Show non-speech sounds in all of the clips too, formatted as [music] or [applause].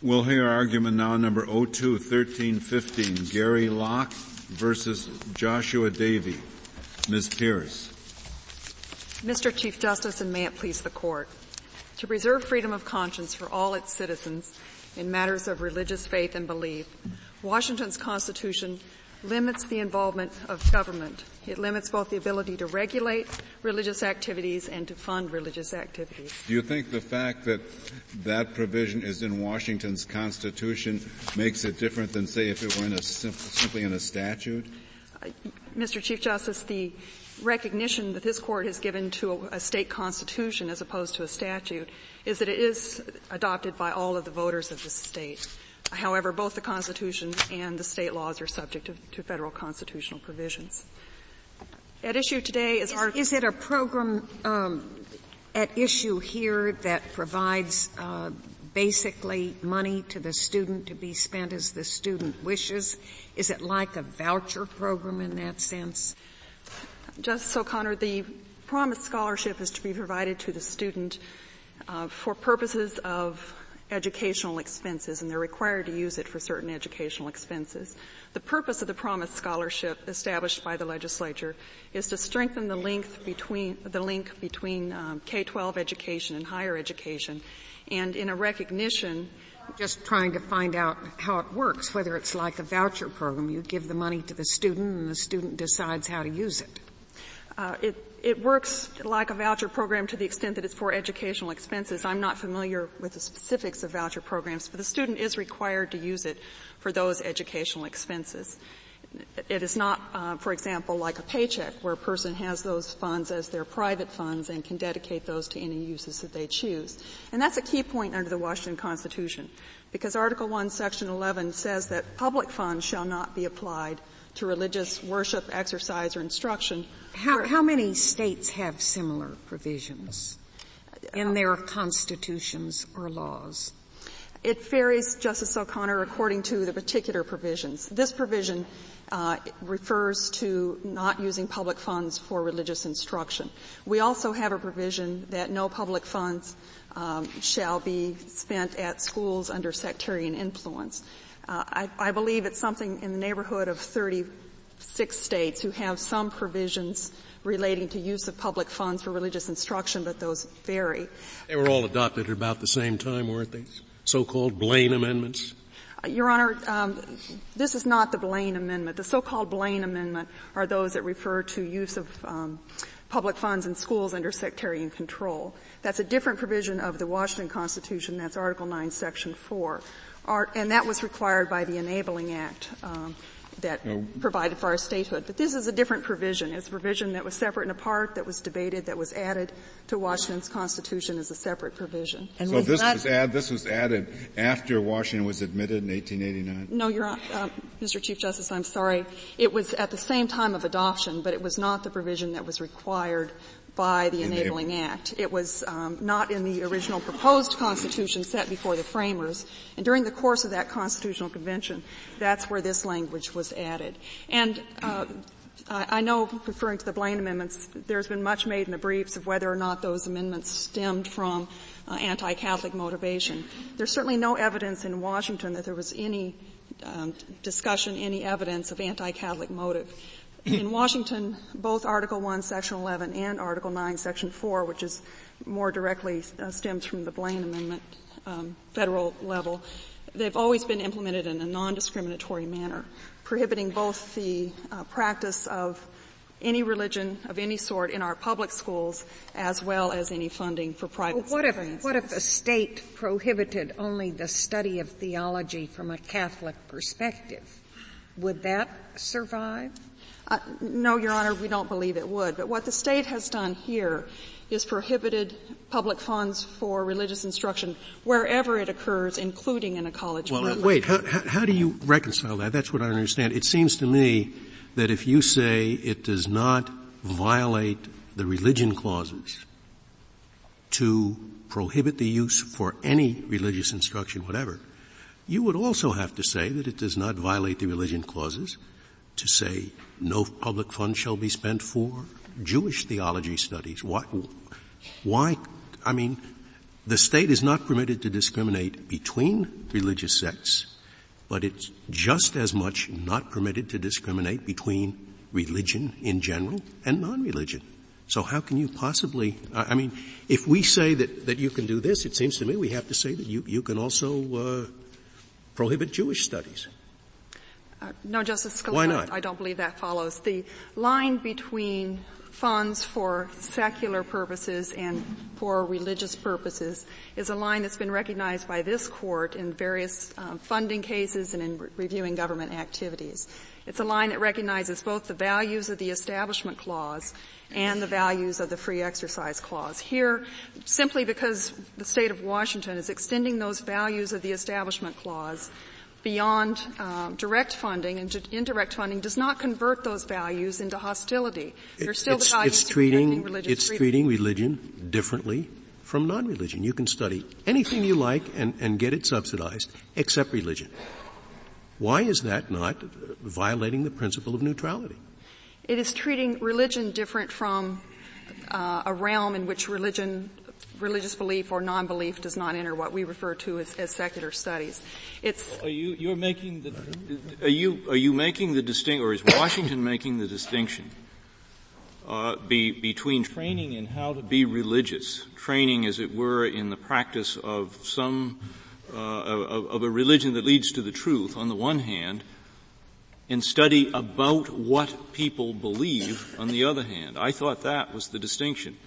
We'll hear argument now number 021315, Gary Locke versus Joshua Davey. Ms. Pierce. Mr. Chief Justice, and may it please the Court, to preserve freedom of conscience for all its citizens in matters of religious faith and belief, Washington's Constitution limits the involvement of government. It limits both the ability to regulate religious activities and to fund religious activities. Do you think the fact that that provision is in Washington's Constitution makes it different than, say, if it were in a, simply in a statute? Uh, Mr. Chief Justice, the recognition that this court has given to a, a, state constitution as opposed to a statute is that it is adopted by all of the voters of the state. However, both the Constitution and the state laws are subject to, to federal constitutional provisions. At issue today is, is, is it a program um, at issue here that provides uh, basically money to the student to be spent as the student wishes? Is it like a voucher program in that sense? Justice O'Connor, the promised scholarship is to be provided to the student uh, for purposes of educational expenses, and they're required to use it for certain educational expenses. The purpose of the Promise Scholarship established by the legislature is to strengthen the link between, the link between um, K-12 education and higher education, and in a recognition just trying to find out how it works, whether it's like a voucher program. You give the money to the student and the student decides how to use it. Uh, it it works like a voucher program to the extent that it's for educational expenses. I'm not familiar with the specifics of voucher programs, but the student is required to use it for those educational expenses. It is not, uh, for example, like a paycheck where a person has those funds as their private funds and can dedicate those to any uses that they choose. And that's a key point under the Washington Constitution because Article 1, Section 11 says that public funds shall not be applied to religious worship, exercise, or instruction. How, how many states have similar provisions in their constitutions or laws? It varies, Justice O'Connor, according to the particular provisions. This provision uh, refers to not using public funds for religious instruction. We also have a provision that no public funds um, shall be spent at schools under sectarian influence. Uh, I, I believe it's something in the neighborhood of 36 states who have some provisions relating to use of public funds for religious instruction, but those vary. They were all adopted at about the same time, weren't they? So-called Blaine amendments? Your Honor, um, this is not the Blaine Amendment. The so-called Blaine Amendment are those that refer to use of um, public funds in schools under sectarian control. That's a different provision of the Washington Constitution. That's Article 9, Section 4 and that was required by the Enabling Act. Um, that no. provided for our statehood. But this is a different provision. It's a provision that was separate and apart, that was debated, that was added to Washington's Constitution as a separate provision. And so this was add, this was added after Washington was admitted in 1889? No, Your Honor, uh, Mr. Chief Justice, I'm sorry. It was at the same time of adoption, but it was not the provision that was required by the Enabling Act. It was um, not in the original proposed Constitution set before the framers. And during the course of that Constitutional Convention, that's where this language was added. And uh, I know, referring to the Blaine amendments, there's been much made in the briefs of whether or not those amendments stemmed from uh, anti-Catholic motivation. There's certainly no evidence in Washington that there was any um, discussion, any evidence of anti-Catholic motive in Washington, both Article 1, Section 11 and Article 9, Section 4, which is more directly uh, stems from the Blaine Amendment, um, federal level, they've always been implemented in a non-discriminatory manner, prohibiting both the uh, practice of any religion of any sort in our public schools as well as any funding for private well, what if, what if a state prohibited only the study of theology from a Catholic perspective? Would that survive? Uh, no, Your Honor, we don't believe it would. But what the state has done here is prohibited public funds for religious instruction wherever it occurs, including in a college. Well, wait, how, how, do you reconcile that? That's what I understand. It seems to me that if you say it does not violate the religion clauses to prohibit the use for any religious instruction, whatever, you would also have to say that it does not violate the religion clauses to say no public funds shall be spent for Jewish theology studies. Why, why, I mean, the state is not permitted to discriminate between religious sects, but it's just as much not permitted to discriminate between religion in general and non-religion. So how can you possibly, I mean, if we say that, that you can do this, it seems to me we have to say that you, you can also uh, prohibit Jewish studies. Uh, no, Justice Scalia. Why not? I don't believe that follows. The line between funds for secular purposes and for religious purposes is a line that's been recognized by this court in various um, funding cases and in re- reviewing government activities. It's a line that recognizes both the values of the Establishment Clause and the values of the Free Exercise Clause. Here, simply because the state of Washington is extending those values of the Establishment Clause beyond um, direct funding and indirect funding does not convert those values into hostility. They're still it's, the values it's treating, It's freedom. treating religion differently from non-religion. You can study anything you like and, and get it subsidized except religion. Why is that not violating the principle of neutrality? It is treating religion different from uh, a realm in which religion religious belief or non-belief does not enter what we refer to as, as secular studies. It's are you you're making the are you are you making the distinction or is Washington making the distinction uh, be, between training and how to be religious, training as it were in the practice of some uh, of, of a religion that leads to the truth on the one hand, and study about what people believe on the other hand. I thought that was the distinction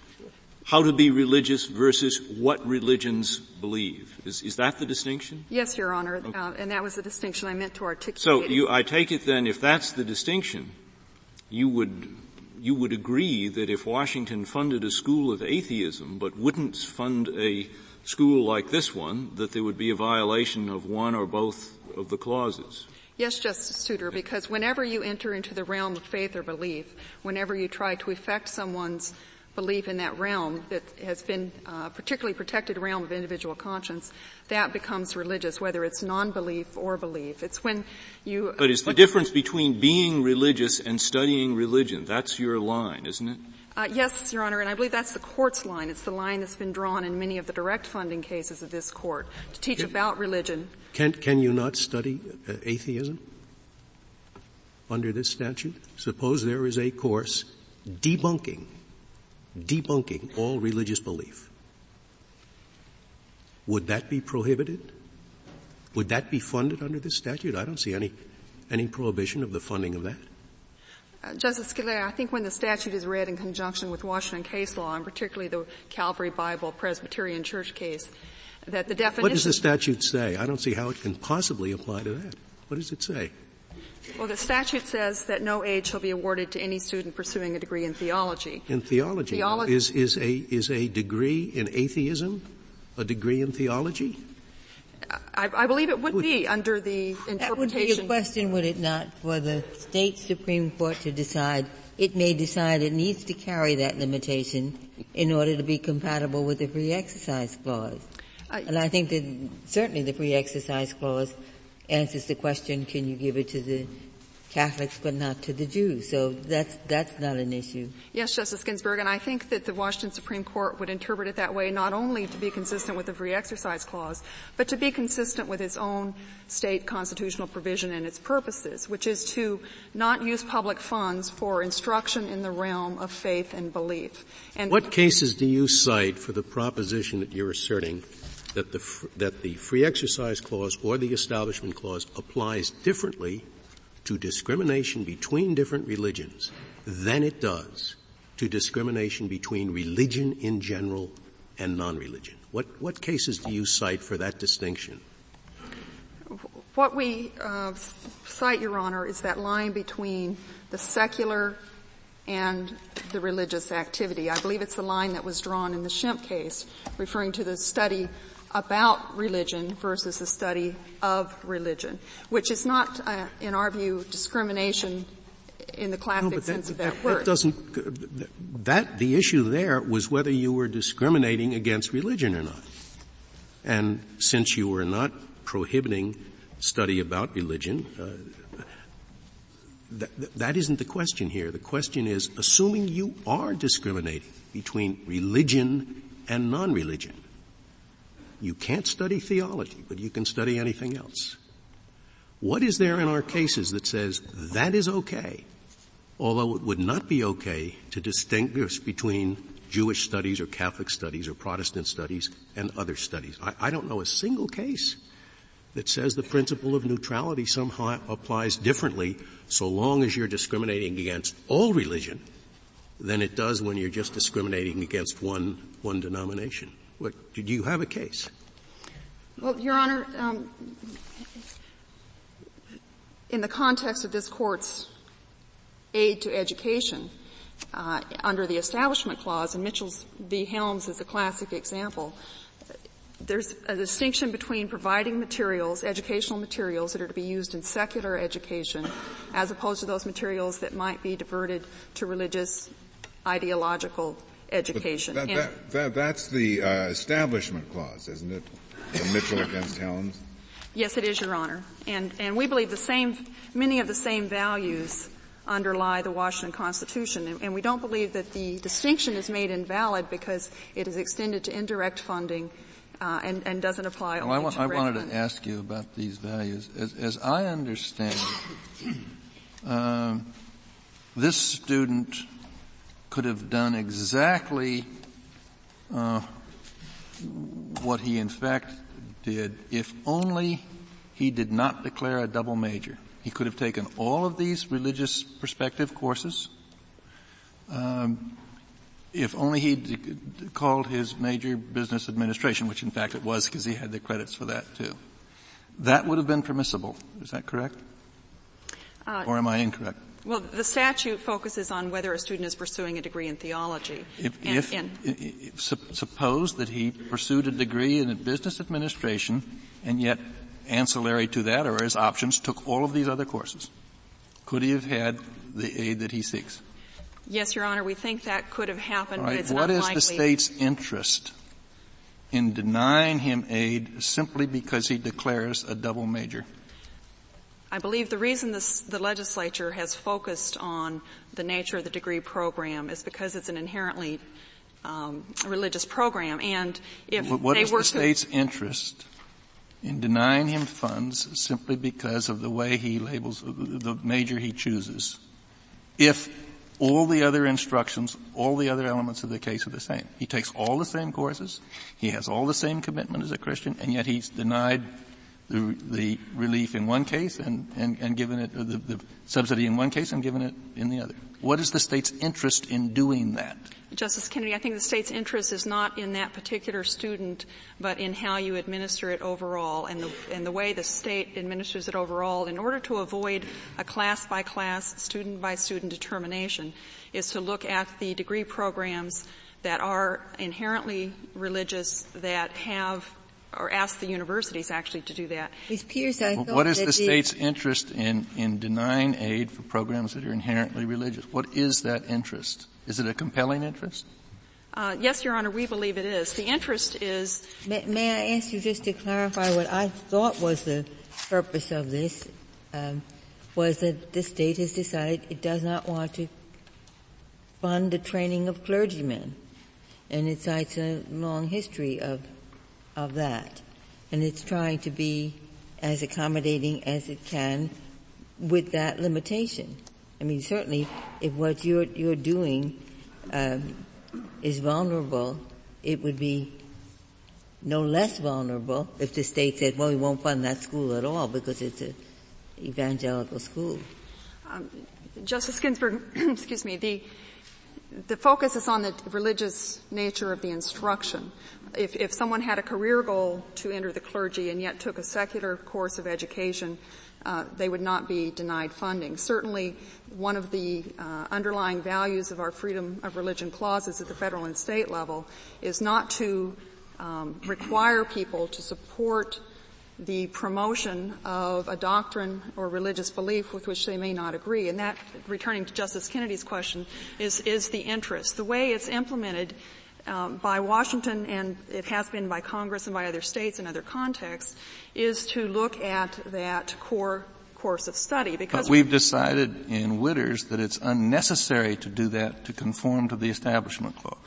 how to be religious versus what religions believe. Is, is that the distinction? Yes, Your Honor, okay. uh, and that was the distinction I meant to articulate. So you, I take it then, if that's the distinction, you would you would agree that if Washington funded a school of atheism but wouldn't fund a school like this one, that there would be a violation of one or both of the clauses. Yes, Justice Souter, because whenever you enter into the realm of faith or belief, whenever you try to affect someone's belief in that realm that has been uh, particularly protected realm of individual conscience, that becomes religious, whether it's non-belief or belief. It's when you. But it's the difference between being religious and studying religion. That's your line, isn't it? Uh, yes, Your Honor, and I believe that's the court's line. It's the line that's been drawn in many of the direct funding cases of this court to teach can, about religion. Can can you not study uh, atheism under this statute? Suppose there is a course debunking debunking all religious belief. Would that be prohibited? Would that be funded under this statute? I don't see any, any prohibition of the funding of that. Uh, Justice Scalia, I think when the statute is read in conjunction with Washington case law, and particularly the Calvary Bible Presbyterian Church case, that the definition. What does the statute say? I don't see how it can possibly apply to that. What does it say? Well, the statute says that no aid shall be awarded to any student pursuing a degree in theology. In theology, theology is is a is a degree in atheism a degree in theology? I, I believe it would, would, be under the interpretation. That would be a question, would it not, for the state supreme court to decide? It may decide it needs to carry that limitation in order to be compatible with the free exercise clause. Uh, and I think that certainly the free exercise clause answers the question, can you give it to the Catholics but not to the Jews. So that's, that's not an issue. Yes, Justice Ginsburg, and I think that the Washington Supreme Court would interpret it that way not only to be consistent with the Free Exercise Clause, but to be consistent with its own state constitutional provision and its purposes, which is to not use public funds for instruction in the realm of faith and belief. And what cases do you cite for the proposition that you're asserting that the, that the Free Exercise Clause or the Establishment Clause applies differently to discrimination between different religions than it does to discrimination between religion in general and non-religion. What, what cases do you cite for that distinction? What we uh, cite, Your Honor, is that line between the secular and the religious activity. I believe it's the line that was drawn in the Schempp case, referring to the study about religion versus a study of religion, which is not, uh, in our view, discrimination in the classic no, sense that, of that, that word. That doesn't, that, the issue there was whether you were discriminating against religion or not. And since you were not prohibiting study about religion, uh, that, that isn't the question here. The question is, assuming you are discriminating between religion and non-religion, you can't study theology, but you can study anything else. What is there in our cases that says that is okay, although it would not be okay to distinguish between Jewish studies or Catholic studies or Protestant studies and other studies? I, I don't know a single case that says the principle of neutrality somehow applies differently so long as you're discriminating against all religion than it does when you're just discriminating against one, one denomination. What, do you have a case? Well, Your Honor, um, in the context of this court's aid to education, uh, under the Establishment Clause, and Mitchell's v. Helms is a classic example, there's a distinction between providing materials, educational materials that are to be used in secular education, as opposed to those materials that might be diverted to religious, ideological education. That, that, that, that's the uh, establishment clause, isn't it? The Mitchell against Helms. Yes, it is, Your Honor. And, and we believe the same, many of the same values underlie the Washington Constitution, and, and we don't believe that the distinction is made invalid because it is extended to indirect funding uh, and, and, doesn't apply well, only I, want, to I wanted funding. to ask you about these values. As, as I understand it, um, this student could have done exactly uh, what he in fact did if only he did not declare a double major. He could have taken all of these religious perspective courses, um, if only he d- called his major business administration, which in fact it was because he had the credits for that too. That would have been permissible. Is that correct? Uh, or am I incorrect? Well, the statute focuses on whether a student is pursuing a degree in theology. If, and, if, and if, suppose that he pursued a degree in business administration and yet ancillary to that or as options took all of these other courses, could he have had the aid that he seeks? Yes, Your Honor, we think that could have happened, right. What is the state's interest in denying him aid simply because he declares a double major? I believe the reason this, the legislature has focused on the nature of the degree program is because it's an inherently um, religious program, and if what they is were the to, state's interest in denying him funds simply because of the way he labels the major he chooses, if all the other instructions, all the other elements of the case are the same. He takes all the same courses, he has all the same commitment as a Christian, and yet he's denied the, the relief in one case and, and, and given it, the, the subsidy in one case and given it in the other. What is the state's interest in doing that? Justice Kennedy, I think the state's interest is not in that particular student, but in how you administer it overall and the, and the way the state administers it overall in order to avoid a class by class, student by student determination is to look at the degree programs that are inherently religious that have or ask the universities actually to do that. Ms. Pierce, I What is the state's interest in, in denying aid for programs that are inherently religious? What is that interest? Is it a compelling interest? Uh, yes, Your Honor, we believe it is. The interest is. May, may, I ask you just to clarify what I thought was the purpose of this? Um, was that the state has decided it does not want to fund the training of clergymen, and it cites a long history of of that. And it's trying to be as accommodating as it can with that limitation. I mean, certainly, if what you're, you're doing um, is vulnerable, it would be no less vulnerable if the state said, well, we won't fund that school at all because it's an evangelical school. Um, Justice Ginsburg, [clears throat] excuse me, the, the focus is on the religious nature of the instruction if, if someone had a career goal to enter the clergy and yet took a secular course of education, uh, they would not be denied funding. Certainly, one of the uh, underlying values of our freedom of religion clauses at the federal and state level is not to um, require people to support the promotion of a doctrine or religious belief with which they may not agree. And that, returning to Justice Kennedy's question, is, is the interest. The way it's implemented um, by Washington and it has been by Congress and by other states in other contexts is to look at that core course of study because but we've decided in Witters that it's unnecessary to do that to conform to the establishment clause.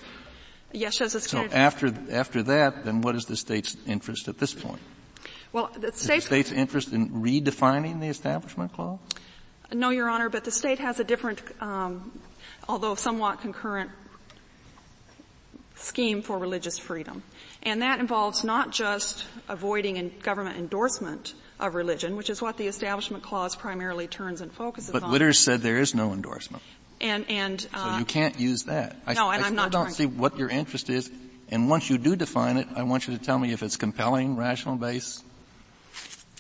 Yes, Justice So Kennedy. after, after that, then what is the state's interest at this point? Well, the Is the state's, state's interest in redefining the Establishment Clause? no, Your Honor, but the state has a different, um, although somewhat concurrent scheme for religious freedom. And that involves not just avoiding government endorsement of religion, which is what the Establishment Clause primarily turns and focuses on. But on. Witters said there is no endorsement. and, and, So uh, you can't use that. I, no, and I I'm still not don't see what your interest is. And once you do define it, I want you to tell me if it's compelling, rational base.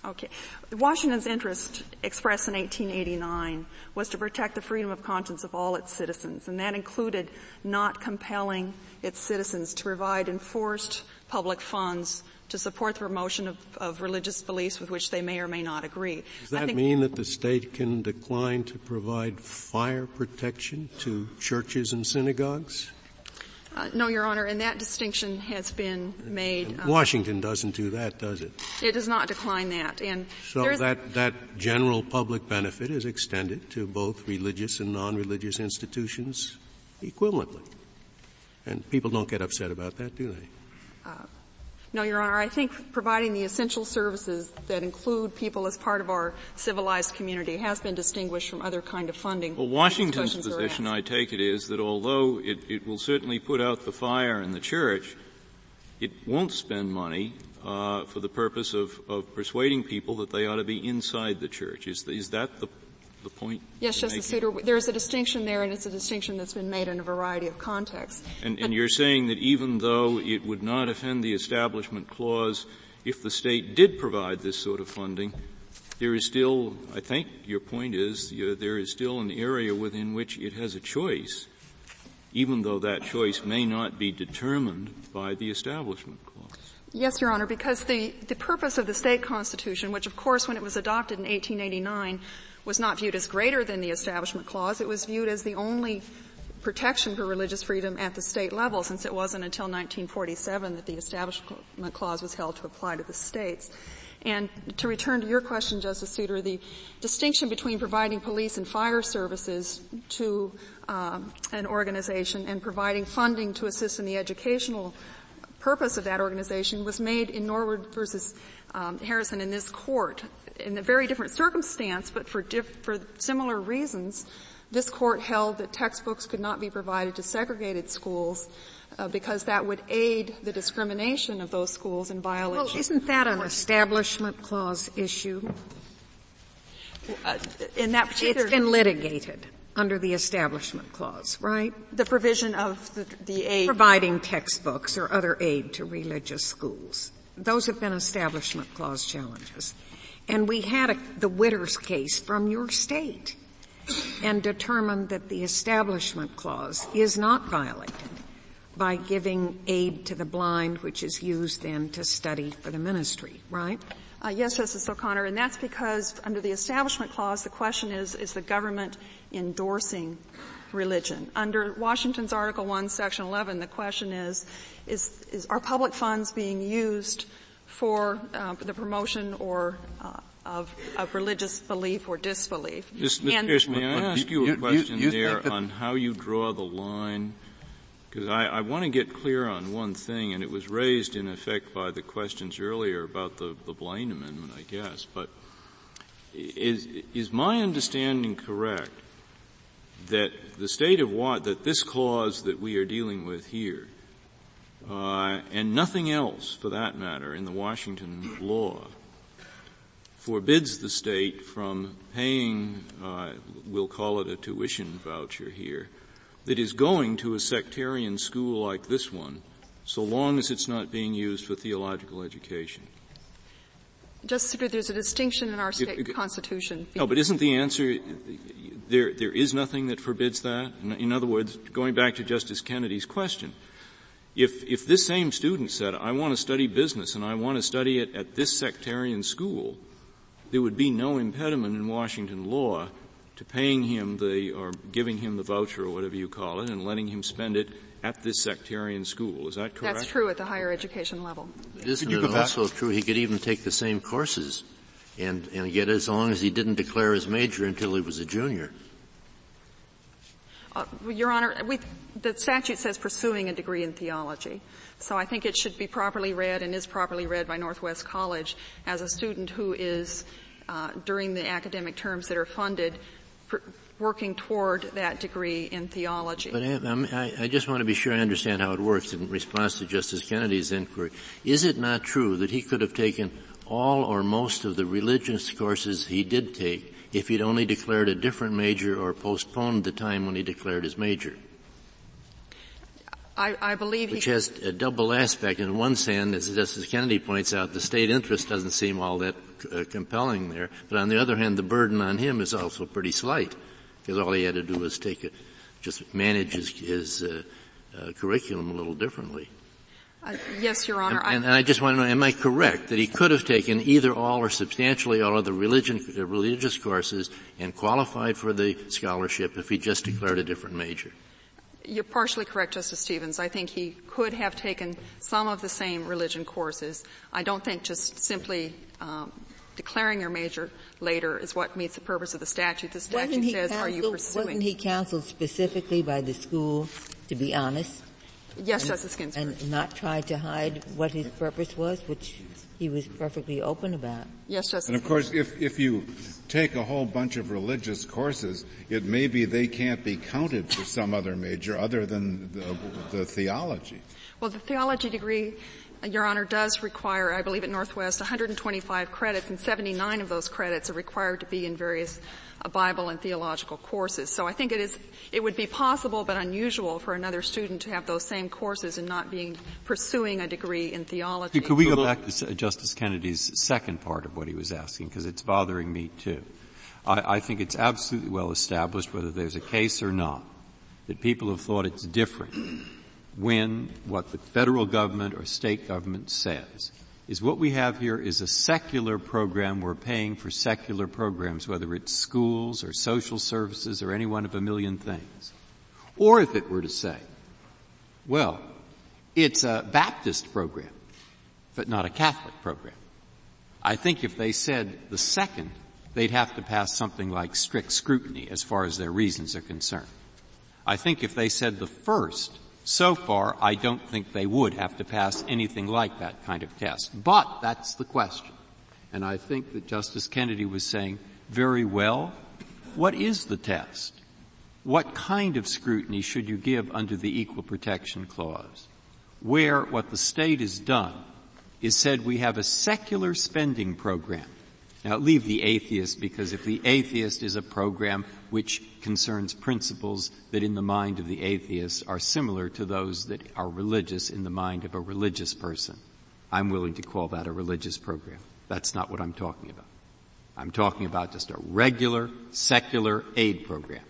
Okay. Washington's interest expressed in 1889 was to protect the freedom of conscience of all its citizens, and that included not compelling its citizens to provide enforced public funds to support the promotion of, of religious beliefs with which they may or may not agree. Does that think- mean that the state can decline to provide fire protection to churches and synagogues? Uh, no, Your Honor, and that distinction has been made. uh, Washington doesn't do that, does it? it does not decline that, and So that, that general public benefit is extended to both religious and non-religious institutions equivalently. And people don't get upset about that, do they? No, Your Honor, I think providing the essential services that include people as part of our civilized community has been distinguished from other kind of funding. Well, Washington's position. I take it, is that although it, it will certainly put out the fire in the church, it won't spend money uh, for the purpose of, of persuading people that they ought to be inside the church. Is, is that the, the point? Yes, Justice? Souter, there's a distinction there, and it's a distinction that's been made in a variety of contexts. And, and you're saying that even though it would not offend the Establishment Clause if the state did provide this sort of funding, there is still, I think your point is, you know, there is still an area within which it has a choice, even though that choice may not be determined by the Establishment Clause. Yes, Your Honor, because the, the purpose of the state constitution, which of course when it was adopted in 1889 was not viewed as greater than the Establishment Clause, it was viewed as the only protection for religious freedom at the state level since it wasn't until 1947 that the Establishment Clause was held to apply to the states. And to return to your question, Justice Souter, the distinction between providing police and fire services to um, an organization and providing funding to assist in the educational purpose of that organization was made in Norwood versus um, Harrison in this court in a very different circumstance, but for diff- for similar reasons. This court held that textbooks could not be provided to segregated schools uh, because that would aid the discrimination of those schools in violation. Well, isn't that an establishment clause issue? uh, in that particular It's been litigated under the establishment clause, right? the provision of the, the aid. Providing textbooks or other aid to religious schools. Those have been establishment clause challenges. And we had a, the Witters case from your state and determined that the establishment clause is not violated by giving aid to the blind, which is used then to study for the ministry, right? Uh, yes, Justice O'Connor, and that's because under the Establishment Clause, the question is, is the government endorsing religion? Under Washington's Article 1, Section 11, the question is, is, is are public funds being used for uh, the promotion or uh, of, of religious belief or disbelief? Ms. Ms. And- Pierce, may I ask you- you you- a question you there think that- on how you draw the line? Because I, I want to get clear on one thing, and it was raised in effect by the questions earlier about the, the Blaine Amendment, I guess. But is, is my understanding correct that the state of what, that this clause that we are dealing with here, uh, and nothing else for that matter in the Washington law, forbids the state from paying, uh, we'll call it a tuition voucher here, that is going to a sectarian school like this one, so long as it's not being used for theological education. Justice Souter, there's a distinction in our state constitution. No, but isn't the answer, there, there is nothing that forbids that? In, in other words, going back to Justice Kennedy's question, if, if this same student said, I want to study business and I want to study it at this sectarian school, there would be no impediment in Washington law to paying him the, or giving him the voucher or whatever you call it and letting him spend it at this sectarian school. Is that correct? That's true at the higher education level. Isn't it go back- also true he could even take the same courses and, and get as long as he didn't declare his major until he was a junior? Uh, Your Honor, we, the statute says pursuing a degree in theology. So I think it should be properly read and is properly read by Northwest College as a student who is, uh, during the academic terms that are funded, pr- working toward that degree in theology. But I, I, just want to be sure I understand how it works in response to Justice Kennedy's inquiry. Is it not true that he could have taken all or most of the religious courses he did take if he'd only declared a different major or postponed the time when he declared his major? I, I believe Which has a double aspect. In one sense, as Justice Kennedy points out, the state interest doesn't seem all that uh, compelling there. But on the other hand, the burden on him is also pretty slight because all he had to do was take a, just manage his, his uh, uh, curriculum a little differently. Uh, yes, Your Honor. And, and, I just want to know, am I correct that he could have taken either all or substantially all of the religion, uh, religious courses and qualified for the scholarship if he just declared a different major? You're partially correct, Justice Stevens. I think he could have taken some of the same religion courses. I don't think just simply um, declaring your major later is what meets the purpose of the statute. The statute says, counseled, are you pursuing? Wasn't he counseled specifically by the school to be honest? Yes, and, Justice Ginsburg. And not try to hide what his purpose was, which he was perfectly open about. Yes, Justice. And of course, if, if you take a whole bunch of religious courses, it may be they can't be counted for some other major other than the, the theology. Well, the theology degree your Honor, does require, I believe at Northwest, 125 credits, and 79 of those credits are required to be in various uh, Bible and theological courses. So I think it is, it would be possible but unusual for another student to have those same courses and not being pursuing a degree in theology. Could we go back to Justice Kennedy's second part of what he was asking, because it's bothering me too. I, I think it's absolutely well established, whether there's a case or not, that people have thought it's different when what the federal government or state government says is what we have here is a secular program. We're paying for secular programs, whether it's schools or social services or any one of a million things. Or if it were to say, well, it's a Baptist program, but not a Catholic program. I think if they said the second, they'd have to pass something like strict scrutiny as far as their reasons are concerned. I think if they said the first, so far, I don't think they would have to pass anything like that kind of test. But that's the question. And I think that Justice Kennedy was saying very well, what is the test? What kind of scrutiny should you give under the Equal Protection Clause? Where what the state has done is said we have a secular spending program. Now leave the atheist because if the atheist is a program which concerns principles that in the mind of the atheist are similar to those that are religious in the mind of a religious person. I'm willing to call that a religious program. That's not what I'm talking about. I'm talking about just a regular secular aid program.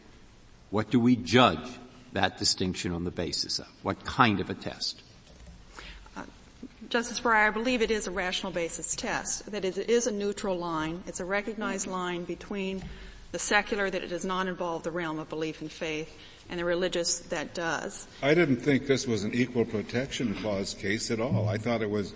What do we judge that distinction on the basis of? What kind of a test? Uh, Justice Breyer, I believe it is a rational basis test. That is, it is a neutral line. It's a recognized line between the secular that it does not involve the realm of belief and faith, and the religious that does. I didn't think this was an equal protection clause case at all. I thought it was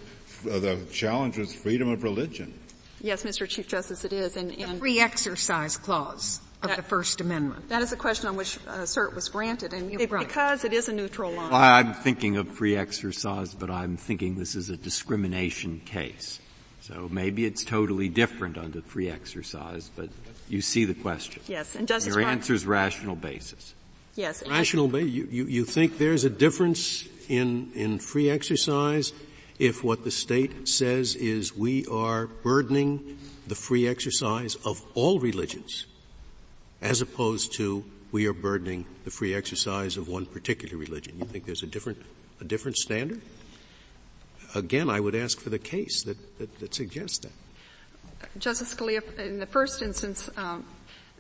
uh, the challenge was freedom of religion. Yes, Mr. Chief Justice, it is. And, and the free exercise clause of that, the First Amendment. That is a question on which uh, cert was granted, and it, right. because it is a neutral line. Well, I'm thinking of free exercise, but I'm thinking this is a discrimination case. So maybe it's totally different under free exercise, but you see the question. Yes, and Justice Your answer is rational basis. Yes. Rational basis. You, you, you think there's a difference in, in free exercise if what the state says is we are burdening the free exercise of all religions as opposed to we are burdening the free exercise of one particular religion. You think there's a different, a different standard? Again, I would ask for the case that, that, that suggests that. Justice Scalia, in the first instance, um,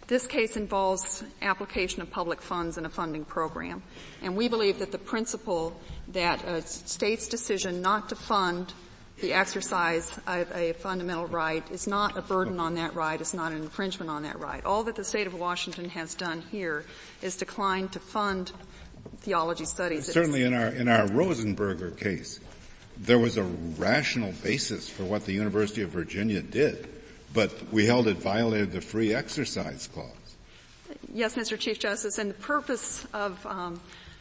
this case involves application of public funds in a funding program. And we believe that the principle that a state's decision not to fund the exercise of a fundamental right is not a burden on that right, it's not an infringement on that right. All that the state of Washington has done here is decline to fund theology studies. Certainly in our, in our Rosenberger case, there was a rational basis for what the University of Virginia did, but we held it violated the free exercise clause. Yes, Mr. Chief Justice, and the purpose of um,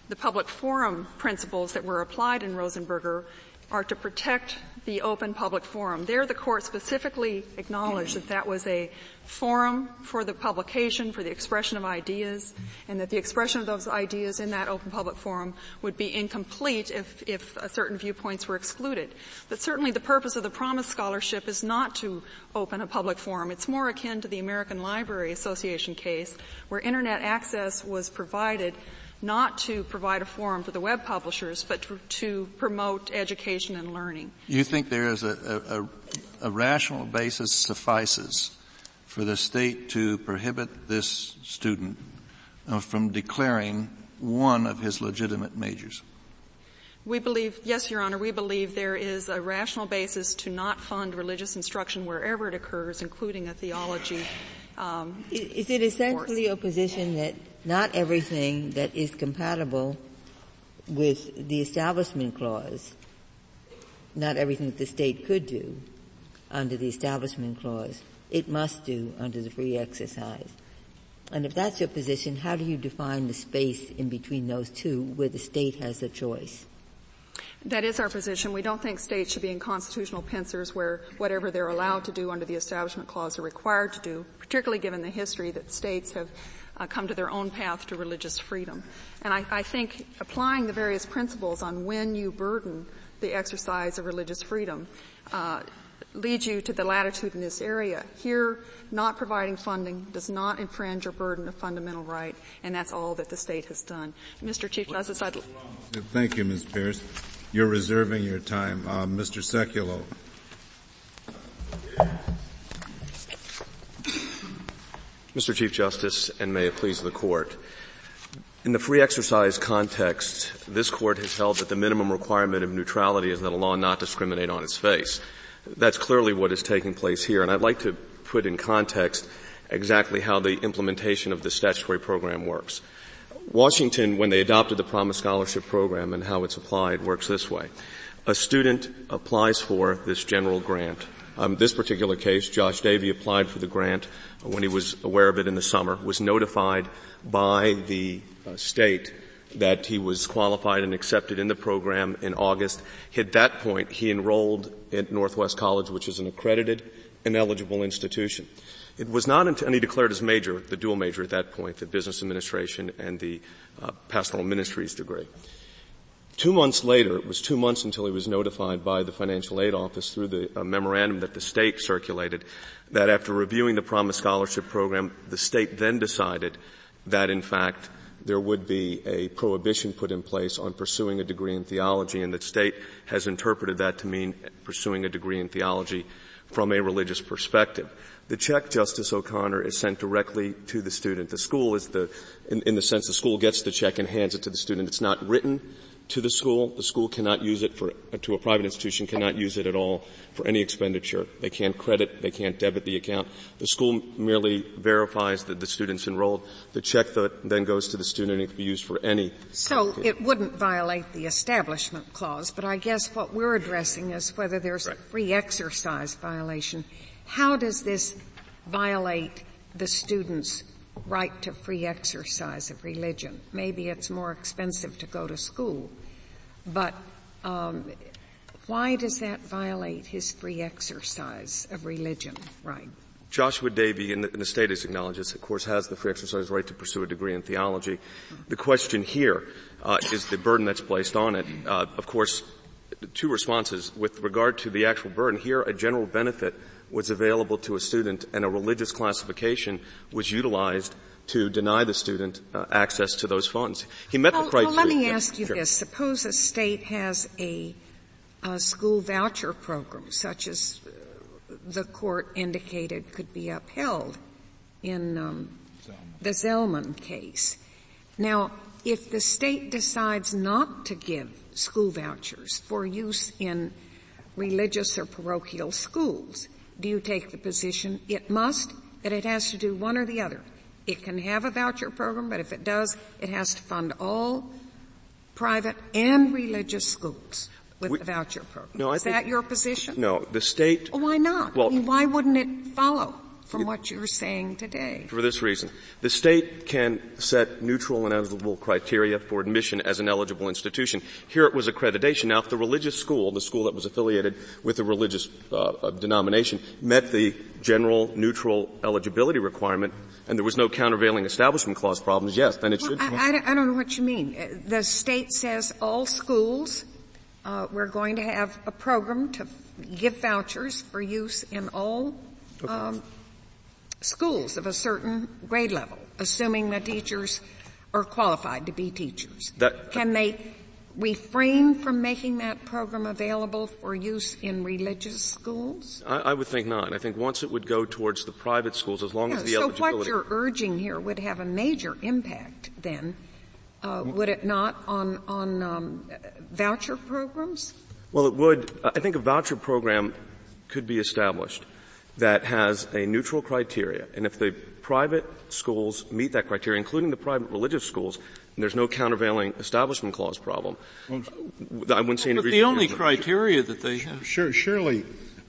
the public forum principles that were applied in Rosenberger are to protect the open public forum. There the court specifically acknowledged that that was a forum for the publication, for the expression of ideas, and that the expression of those ideas in that open public forum would be incomplete if, if certain viewpoints were excluded. But certainly the purpose of the Promise Scholarship is not to open a public forum. It's more akin to the American Library Association case where internet access was provided not to provide a forum for the web publishers, but to, to promote education and learning. You think there is a, a, a rational basis suffices for the state to prohibit this student uh, from declaring one of his legitimate majors? We believe, yes, Your Honor, we believe there is a rational basis to not fund religious instruction wherever it occurs, including a theology. Um, is it essentially course. your position that not everything that is compatible with the Establishment Clause, not everything that the state could do under the Establishment Clause, it must do under the free exercise. And if that's your position, how do you define the space in between those two where the state has a choice? That is our position. We don't think states should be in constitutional pincers where whatever they're allowed to do under the Establishment Clause are required to do, particularly given the history that states have uh, come to their own path to religious freedom. And I, I think applying the various principles on when you burden the exercise of religious freedom uh, leads you to the latitude in this area. Here, not providing funding does not infringe or burden a fundamental right, and that's all that the state has done. Mr. Chief Justice, I'd... Thank you, Ms. Pierce. You're reserving your time. Uh, Mr. Sekulow. Mr. Chief Justice, and may it please the Court. In the free exercise context, this Court has held that the minimum requirement of neutrality is that a law not discriminate on its face. That's clearly what is taking place here, and I'd like to put in context exactly how the implementation of the statutory program works. Washington, when they adopted the Promise Scholarship Program and how it's applied, works this way. A student applies for this general grant um, this particular case, Josh Davey applied for the grant when he was aware of it in the summer, was notified by the uh, state that he was qualified and accepted in the program in August. At that point, he enrolled at Northwest College, which is an accredited and eligible institution. It was not until, and he declared his major, the dual major at that point, the business administration and the uh, pastoral ministries degree. Two months later, it was two months until he was notified by the financial aid office through the uh, memorandum that the state circulated that after reviewing the Promise Scholarship Program, the state then decided that in fact there would be a prohibition put in place on pursuing a degree in theology and the state has interpreted that to mean pursuing a degree in theology from a religious perspective. The check, Justice O'Connor, is sent directly to the student. The school is the, in, in the sense the school gets the check and hands it to the student. It's not written to the school. The school cannot use it for, to a private institution cannot use it at all for any expenditure. They can't credit, they can't debit the account. The school merely verifies that the student's enrolled. The check then goes to the student and it can be used for any. So it wouldn't violate the establishment clause, but I guess what we're addressing is whether there's right. a free exercise violation. How does this violate the student's right to free exercise of religion. Maybe it's more expensive to go to school, but um, why does that violate his free exercise of religion right? Joshua Davey, in the, the state has acknowledged of course, has the free exercise right to pursue a degree in theology. The question here uh, is the burden that's placed on it. Uh, of course, two responses with regard to the actual burden. Here, a general benefit was available to a student and a religious classification was utilized to deny the student uh, access to those funds. He met well, the criteria. Well, let me ask you sure. this. Suppose a state has a, a school voucher program, such as uh, the court indicated could be upheld in um, the Zelman case. Now, if the state decides not to give school vouchers for use in religious or parochial schools, do you take the position it must, that it has to do one or the other? It can have a voucher program, but if it does, it has to fund all private and religious schools with we, the voucher program. No, I Is think, that your position? No, the state. Well, why not? Well, I mean, why wouldn't it follow? From what you're saying today. For this reason. The state can set neutral and eligible criteria for admission as an eligible institution. Here it was accreditation. Now if the religious school, the school that was affiliated with a religious uh, denomination, met the general neutral eligibility requirement, and there was no countervailing establishment clause problems, yes, then it should. Well, I, I, don't know what you mean. Uh, the state says all schools, uh, we're going to have a program to give vouchers for use in all okay. um, schools of a certain grade level, assuming the teachers are qualified to be teachers. That, Can they refrain from making that program available for use in religious schools? I, I, would think not. I think once it would go towards the private schools, as long as the so eligibility. So what you're urging here would have a major impact then, uh, would it not, on on um, voucher programs? Well, it would. I think a voucher program could be established that has a neutral criteria, and if the private schools meet that criteria, including the private religious schools, there's no countervailing establishment clause problem. Well, I wouldn't see any. But the only criteria that they have. Sure, surely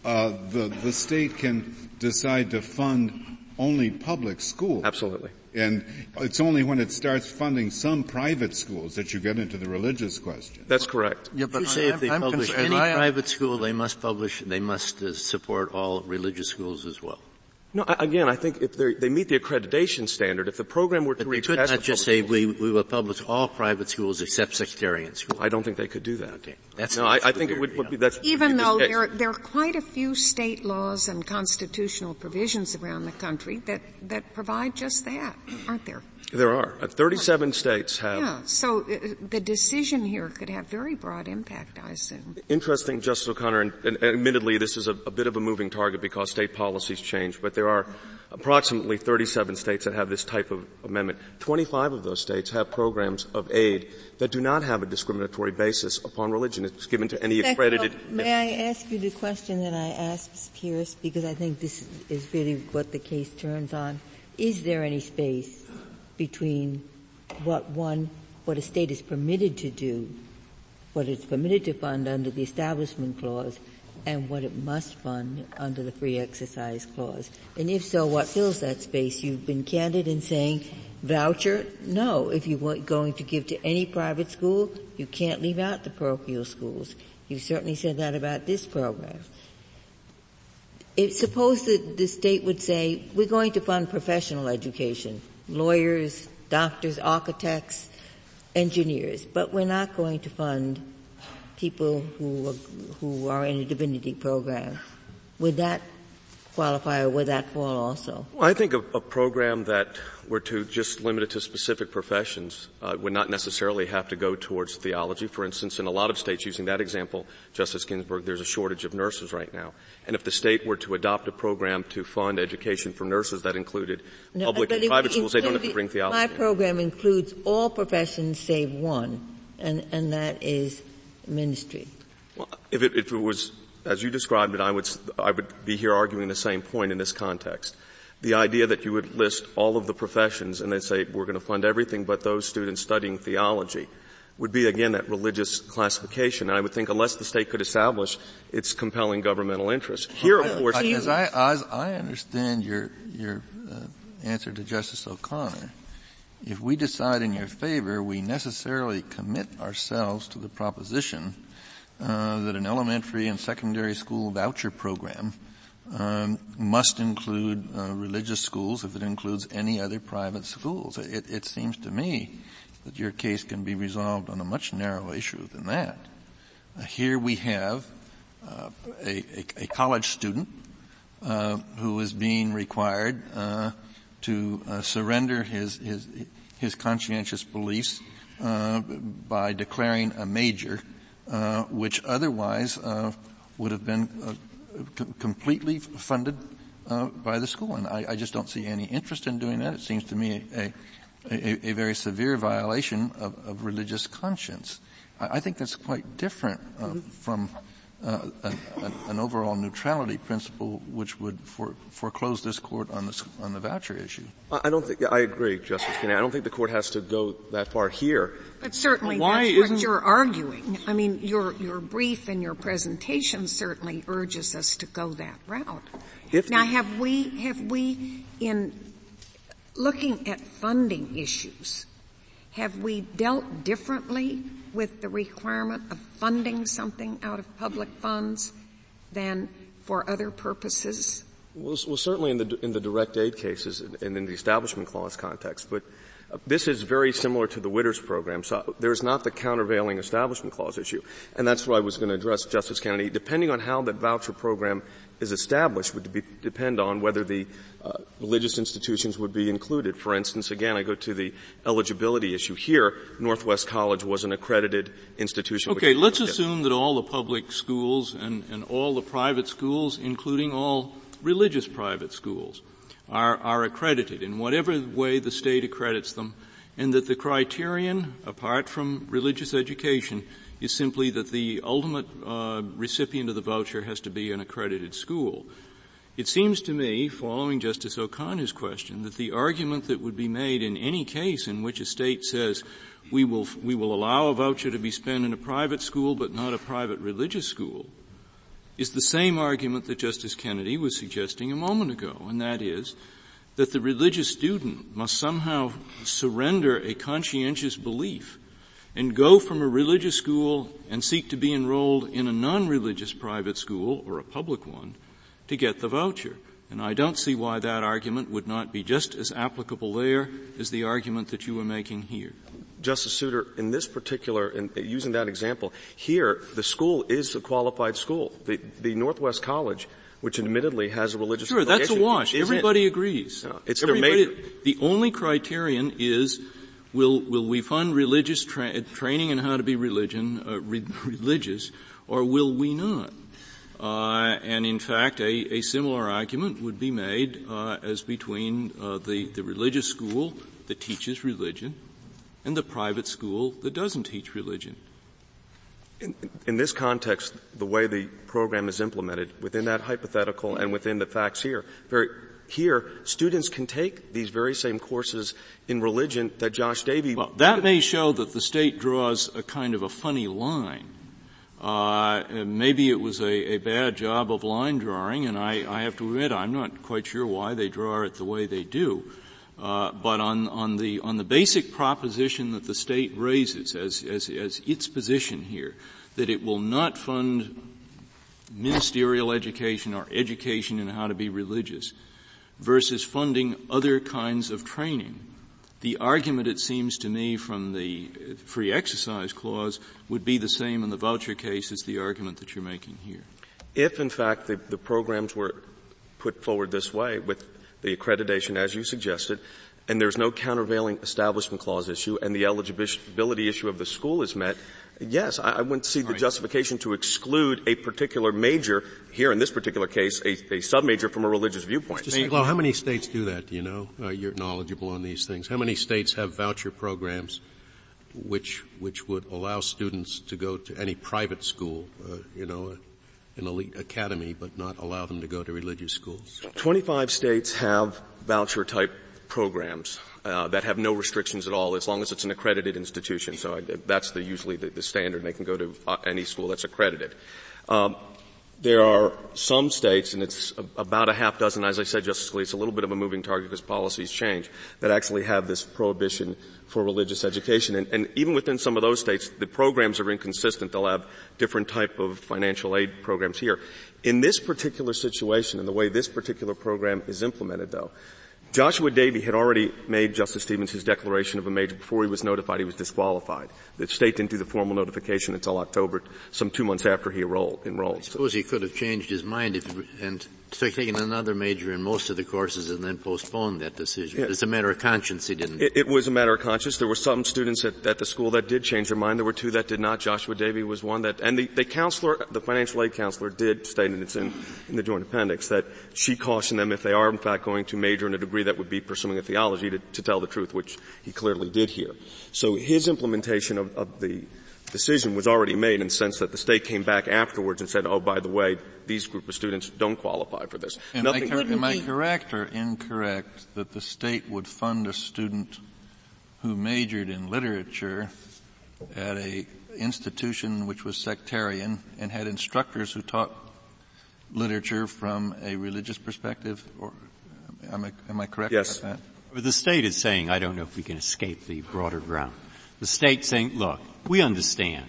uh, the the state can decide to fund only public schools. Absolutely. And it's only when it starts funding some private schools that you get into the religious question. That's correct. Yeah, but you say I'm, if they I'm publish any private school, they must publish, they must uh, support all religious schools as well. No, again, I think if they meet the accreditation standard, if the program were to but reach they could not just say we, we will publish all private schools except sectarian schools. I don't think they could do that. Okay. That's no, I, I think it would, would, be that's even though there there are quite a few state laws and constitutional provisions around the country that that provide just that, aren't there? There are. Uh, 37 states have. Yeah, so uh, the decision here could have very broad impact, I assume. Interesting, Justice O'Connor, and, and admittedly this is a, a, bit of a moving target because state policies change, but there are approximately 37 states that have this type of amendment. 25 of those states have programs of aid that do not have a discriminatory basis upon religion. It's given to any accredited. Well, may I ask you the question that I asked Ms. Pierce, because I think this is really what the case turns on. Is there any space between what one, what a state is permitted to do, what it's permitted to fund under the Establishment Clause, and what it must fund under the Free Exercise Clause? And if so, what fills that space? You've been candid in saying voucher, no. If you're going to give to any private school, you can't leave out the parochial schools. You've certainly said that about this program. If, suppose that the state would say, we're going to fund professional education lawyers, doctors, architects, engineers, but we're not going to fund people who are, who are in a divinity program. Would that qualify or would that fall also? Well, I think a, a, program that were to just limit it to specific professions uh, would not necessarily have to go towards theology. For instance, in a lot of states, using that example, Justice Ginsburg, there's a shortage of nurses right now. And if the state were to adopt a program to fund education for nurses that included no, public and private schools, they don't have to bring theology. My program includes all professions save one, and, and that is ministry. Well, if it, if it was as you described it, I would, I would be here arguing the same point in this context. The idea that you would list all of the professions and then say we're going to fund everything but those students studying theology would be again that religious classification. And I would think unless the state could establish its compelling governmental interest. Here, of course, as I, as I understand your your uh, answer to Justice O'Connor, if we decide in your favor, we necessarily commit ourselves to the proposition uh, that an elementary and secondary school voucher program um, must include uh, religious schools if it includes any other private schools. It, it, seems to me that your case can be resolved on a much narrower issue than that. Uh, here we have uh, a, a, a, college student uh, who is being required uh, to surrender his, his his conscientious beliefs by declaring a major uh, which otherwise uh, would have been uh, c- completely funded uh, by the school. And I, I, just don't see any interest in doing that. It seems to me a, a, a very severe violation of, of religious conscience. I, I, think that's quite different uh, mm-hmm. from uh, an, an, overall neutrality principle which would for, foreclose this court on the, on the voucher issue. I don't think, I agree, Justice Kennedy. I don't think the court has to go that far here. But certainly Why that's what you're arguing. I mean, your, your brief and your presentation certainly urges us to go that route. If now have we, have we, in looking at funding issues, have we dealt differently with the requirement of funding something out of public funds than for other purposes? Well, well certainly in the, in the direct aid cases and in the establishment clause context, but uh, this is very similar to the Witters program. So there's not the countervailing establishment clause issue. And that's what I was going to address, Justice Kennedy. Depending on how that voucher program is established would be, depend on whether the uh, religious institutions would be included. For instance, again, I go to the eligibility issue. Here, Northwest College was an accredited institution. Okay, let's assume that all the public schools and, and all the private schools, including all religious private schools, are, are accredited in whatever way the state accredits them, and that the criterion, apart from religious education, is simply that the ultimate uh, recipient of the voucher has to be an accredited school. It seems to me, following Justice O'Connor's question, that the argument that would be made in any case in which a state says we will, we will allow a voucher to be spent in a private school but not a private religious school is the same argument that Justice Kennedy was suggesting a moment ago, and that is that the religious student must somehow surrender a conscientious belief and go from a religious school and seek to be enrolled in a non-religious private school or a public one to get the voucher. And I don't see why that argument would not be just as applicable there as the argument that you were making here. Justice Souter, in this particular, in, using that example, here the school is a qualified school. The, the Northwest College, which admittedly has a religious sure, that's a wash. Everybody agrees. No, it's Everybody, their major. The only criterion is will will we fund religious tra- training in how to be religion uh, re- [laughs] religious, or will we not? Uh, and in fact, a, a, similar argument would be made uh, as between uh, the the religious school that teaches religion and the private school that doesn't teach religion. In, in, this context, the way the program is implemented, within that hypothetical and within the facts here, very, here, students can take these very same courses in religion that Josh Davey. Well, that may show that the state draws a kind of a funny line. Uh, maybe it was a, a, bad job of line drawing, and I, I, have to admit I'm not quite sure why they draw it the way they do. Uh, but on, on, the on the basic proposition that the state raises as, as as its position here, that it will not fund ministerial education or education in how to be religious, versus funding other kinds of training. The argument, it seems to me, from the free exercise clause would be the same in the voucher case as the argument that you're making here. If, in fact, the, the programs were put forward this way with the accreditation as you suggested, and there's no countervailing establishment clause issue, and the eligibility issue of the school is met, yes, I, I wouldn't see the right. justification to exclude a particular major, here in this particular case, a, a sub-major from a religious viewpoint. Mr. How many states do that, do you know? Uh, you're knowledgeable on these things. How many states have voucher programs which, which would allow students to go to any private school, uh, you know, an elite academy, but not allow them to go to religious schools? 25 states have voucher type programs. Uh, that have no restrictions at all as long as it's an accredited institution. So I, that's the, usually the, the, standard. They can go to uh, any school that's accredited. Um, there are some states, and it's about a half dozen, as I said, Justice Scalia, it's a little bit of a moving target because policies change, that actually have this prohibition for religious education. And, and, even within some of those states, the programs are inconsistent. They'll have different type of financial aid programs here. In this particular situation, and the way this particular program is implemented, though, Joshua Davey had already made Justice Stevens his declaration of a major before he was notified he was disqualified. The state didn't do the formal notification until October, some two months after he enrolled. enrolled. I suppose he could have changed his mind if, and taken another major in most of the courses and then postponed that decision. Yeah. It's a matter of conscience he didn't. It, it, was a matter of conscience. There were some students at, at, the school that did change their mind. There were two that did not. Joshua Davey was one that, and the, the counselor, the financial aid counselor did state, and it's in, in the joint appendix, that she cautioned them if they are in fact going to major in a degree that would be pursuing a theology to, to tell the truth, which he clearly did here. So his implementation of, of the decision was already made in the sense that the state came back afterwards and said, oh, by the way, these group of students don't qualify for this. Am, Nothing, I, am I correct or incorrect that the state would fund a student who majored in literature at a institution which was sectarian and had instructors who taught literature from a religious perspective or am I, am I correct yes. about that? The state is saying, I don't know if we can escape the broader ground. The state saying, look, we understand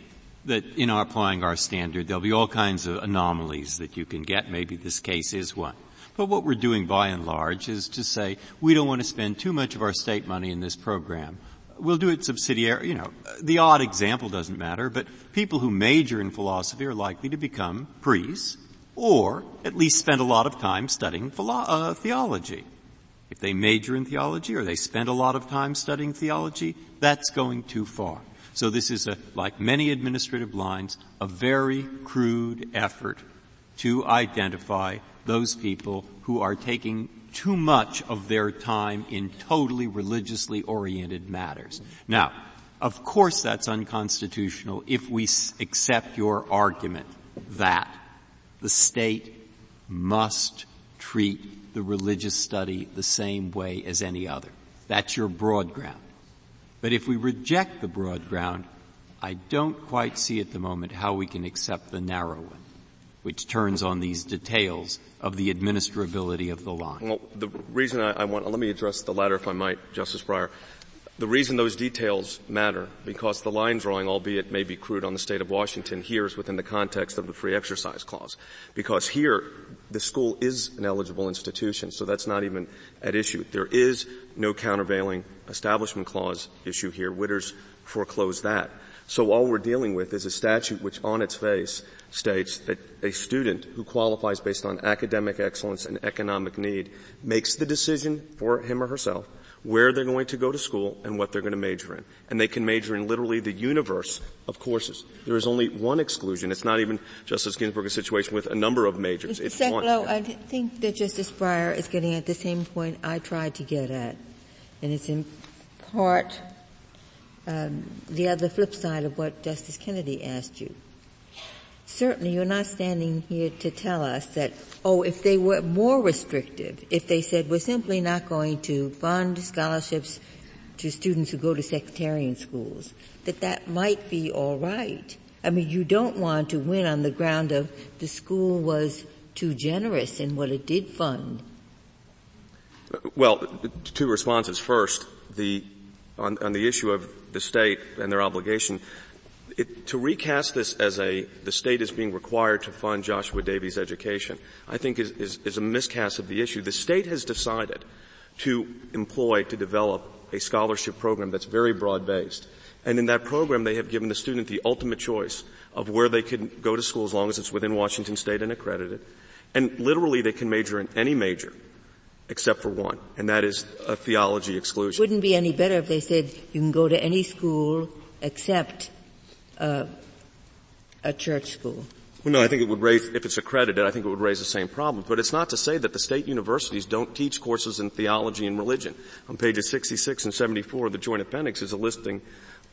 that in our applying our standard, there'll be all kinds of anomalies that you can get. Maybe this case is one. But what we're doing by and large is to say, we don't want to spend too much of our state money in this program. We'll do it subsidiary, you know, the odd example doesn't matter, but people who major in philosophy are likely to become priests or at least spend a lot of time studying philo- uh, theology. If they major in theology or they spend a lot of time studying theology, that's going too far. So this is a, like many administrative lines, a very crude effort to identify those people who are taking too much of their time in totally religiously oriented matters. Now, of course that's unconstitutional if we accept your argument that the state must treat the religious study the same way as any other. That's your broad ground. But if we reject the broad ground, I don't quite see at the moment how we can accept the narrow one, which turns on these details of the administrability of the line. Well, the reason I, I want, let me address the latter if I might, Justice Breyer. The reason those details matter, because the line drawing, albeit may be crude on the state of Washington, here is within the context of the free exercise clause. Because here, the school is an eligible institution, so that's not even at issue. There is no countervailing establishment clause issue here. Witters foreclosed that. So all we're dealing with is a statute which on its face states that a student who qualifies based on academic excellence and economic need makes the decision for him or herself where they're going to go to school and what they're going to major in. And they can major in literally the universe of courses. There is only one exclusion. It's not even Justice Ginsburg's situation with a number of majors. Mr. It's. I think that Justice Breyer is getting at the same point I tried to get at. And it's in part um, the other flip side of what Justice Kennedy asked you certainly you're not standing here to tell us that, oh, if they were more restrictive, if they said we're simply not going to fund scholarships to students who go to sectarian schools, that that might be all right. I mean, you don't want to win on the ground of the school was too generous in what it did fund. Well, two responses. First, the, on, on the issue of the state and their obligation, it, to recast this as a the state is being required to fund Joshua Davey's education, I think is, is, is a miscast of the issue. The state has decided to employ to develop a scholarship program that's very broad based. And in that program, they have given the student the ultimate choice of where they can go to school as long as it's within Washington State and accredited. And literally, they can major in any major except for one, and that is a theology exclusion. Wouldn't be any better if they said you can go to any school except uh, a church school. Well, no, I think it would raise, if it's accredited, I think it would raise the same problem. But it's not to say that the state universities don't teach courses in theology and religion. On pages 66 and 74 of the joint appendix is a listing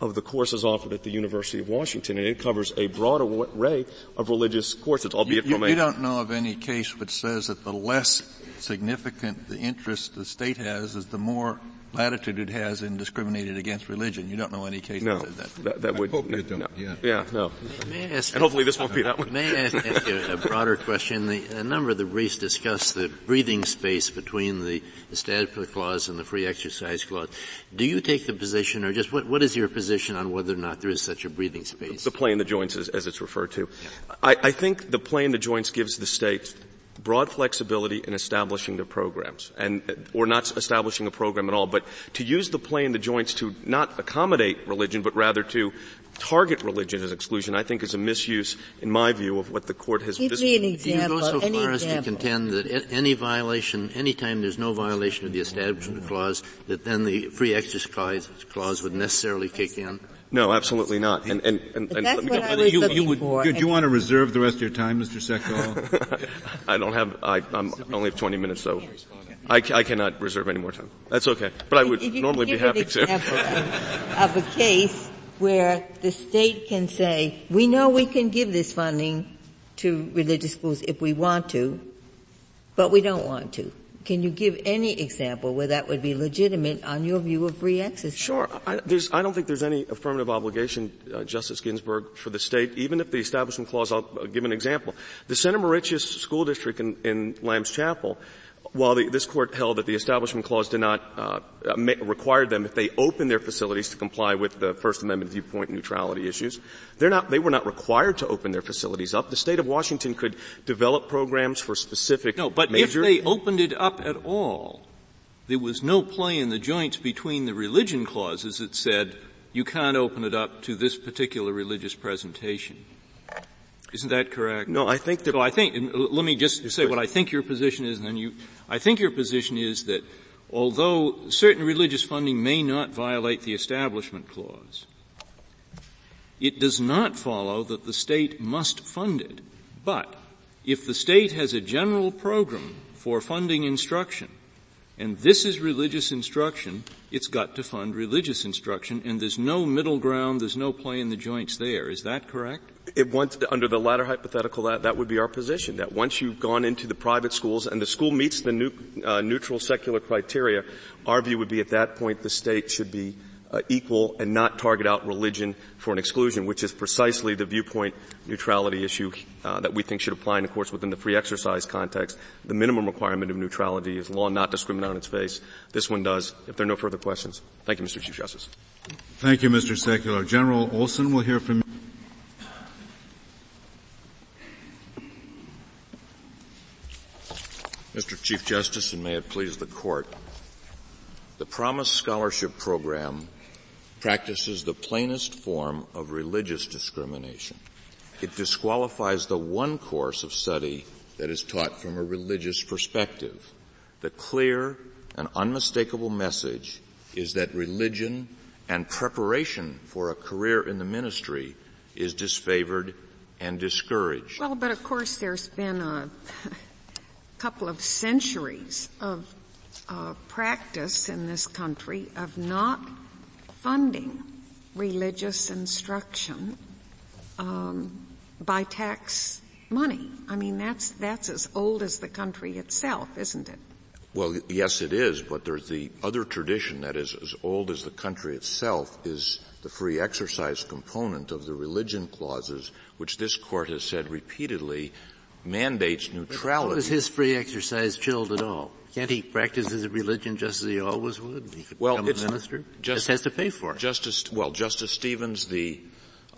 of the courses offered at the University of Washington, and it covers a broad array of religious courses, albeit you, from a... You don't know of any case which says that the less significant the interest the state has is the more latitude it has in discriminating against religion. You don't know any case no, that says that. that. That, would, hope you don't, no. yeah. Yeah, no. May I ask and hopefully this won't be that one. May I ask, ask you a broader question? The, a number of the briefs discuss the breathing space between the establishment clause and the free exercise clause. Do you take the position, or just what, what is your position on whether or not there is such a breathing space? The play in the joints, as, as it's referred to. Yeah. I, I think the play in the joints gives the state broad flexibility in establishing their programs and or not establishing a program at all but to use the play in the joints to not accommodate religion but rather to target religion as exclusion I think is a misuse in my view of what the court has Give me an example. Do you go so any far example. as to contend that any violation, anytime there's no violation of the establishment clause, that then the free exercise clause would necessarily kick in? No, absolutely not. And, and, and, and that's what I was you, looking you would, for. Do you want to reserve the rest of your time, Mr. Sekulow? [laughs] I don't have, I, I'm only have 20 minutes, so I, I cannot reserve any more time. That's okay. But I would if you normally be happy to. of, of a case where the state can say, we know we can give this funding to religious schools if we want to, but we don't want to. Can you give any example where that would be legitimate on your view of free exercise? Sure. I, I don't think there's any affirmative obligation, uh, Justice Ginsburg, for the state, even if the Establishment Clause, I'll, give an example. The Center Moriches School District in, in Lamb's Chapel while the, this court held that the Establishment Clause did not uh, require them, if they open their facilities to comply with the First Amendment viewpoint neutrality issues, they're not, they were not required to open their facilities up. The state of Washington could develop programs for specific No, but major- if they opened it up at all, there was no play in the joints between the religion clauses that said you can't open it up to this particular religious presentation. Isn't that correct? No, I think that. So I think, let me just say what I think your position is, and then you. I think your position is that although certain religious funding may not violate the Establishment Clause, it does not follow that the state must fund it. But if the state has a general program for funding instruction, and this is religious instruction, it's got to fund religious instruction, and there's no middle ground, there's no play in the joints there. Is that correct? It once, under the latter hypothetical, that, that would be our position, that once you've gone into the private schools and the school meets the new, uh, neutral secular criteria, our view would be at that point the state should be uh, equal and not target out religion for an exclusion, which is precisely the viewpoint neutrality issue uh, that we think should apply. And of course, within the free exercise context, the minimum requirement of neutrality is law not discriminate on its face. This one does. If there are no further questions, thank you, Mr. Chief Justice. Thank you, Mr. Sekulow. General Olson will hear from you. Mr. Chief Justice, and may it please the Court, the Promise Scholarship Program practices the plainest form of religious discrimination. It disqualifies the one course of study that is taught from a religious perspective. The clear and unmistakable message is that religion and preparation for a career in the ministry is disfavored and discouraged. Well, but of course there's been a couple of centuries of uh, practice in this country of not funding religious instruction um, by tax money. I mean, that's that's as old as the country itself, isn't it? Well, yes, it is. But there's the other tradition that is as old as the country itself is the free exercise component of the religion clauses, which this court has said repeatedly mandates neutrality. How is his free exercise chilled at all? Can't he practice his religion just as he always would? He could well, become a minister. Just, just, has to pay for it. Justice, well, Justice Stevens, the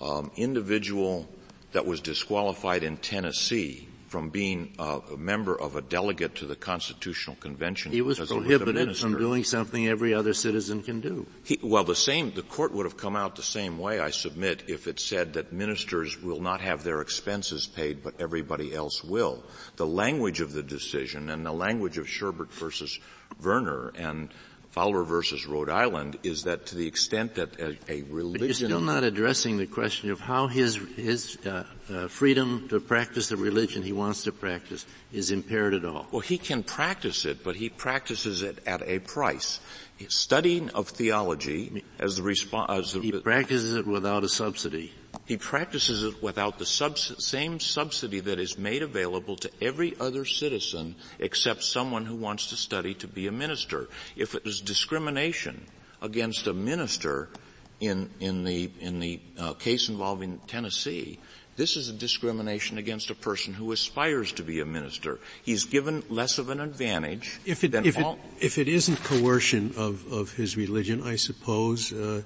um, individual that was disqualified in Tennessee from being uh, a member of a delegate to the Constitutional Convention. He was prohibited was from doing something every other citizen can do. He, well, the same, the court would have come out the same way, I submit, if it said that ministers will not have their expenses paid, but everybody else will. The language of the decision and the language of Sherbert versus Verner and Fowler versus Rhode Island is that to the extent that a, a religion. But you're still not addressing the question of how his his uh, uh, freedom to practice the religion he wants to practice is impaired at all. Well, he can practice it, but he practices it at a price. Studying of theology as the response. He practices it without a subsidy. He practices it without the subs- same subsidy that is made available to every other citizen except someone who wants to study to be a minister. If it is discrimination against a minister in, in the, in the uh, case involving Tennessee, this is a discrimination against a person who aspires to be a minister. He's given less of an advantage. If it, if, all- it if it isn't coercion of, of his religion, I suppose uh,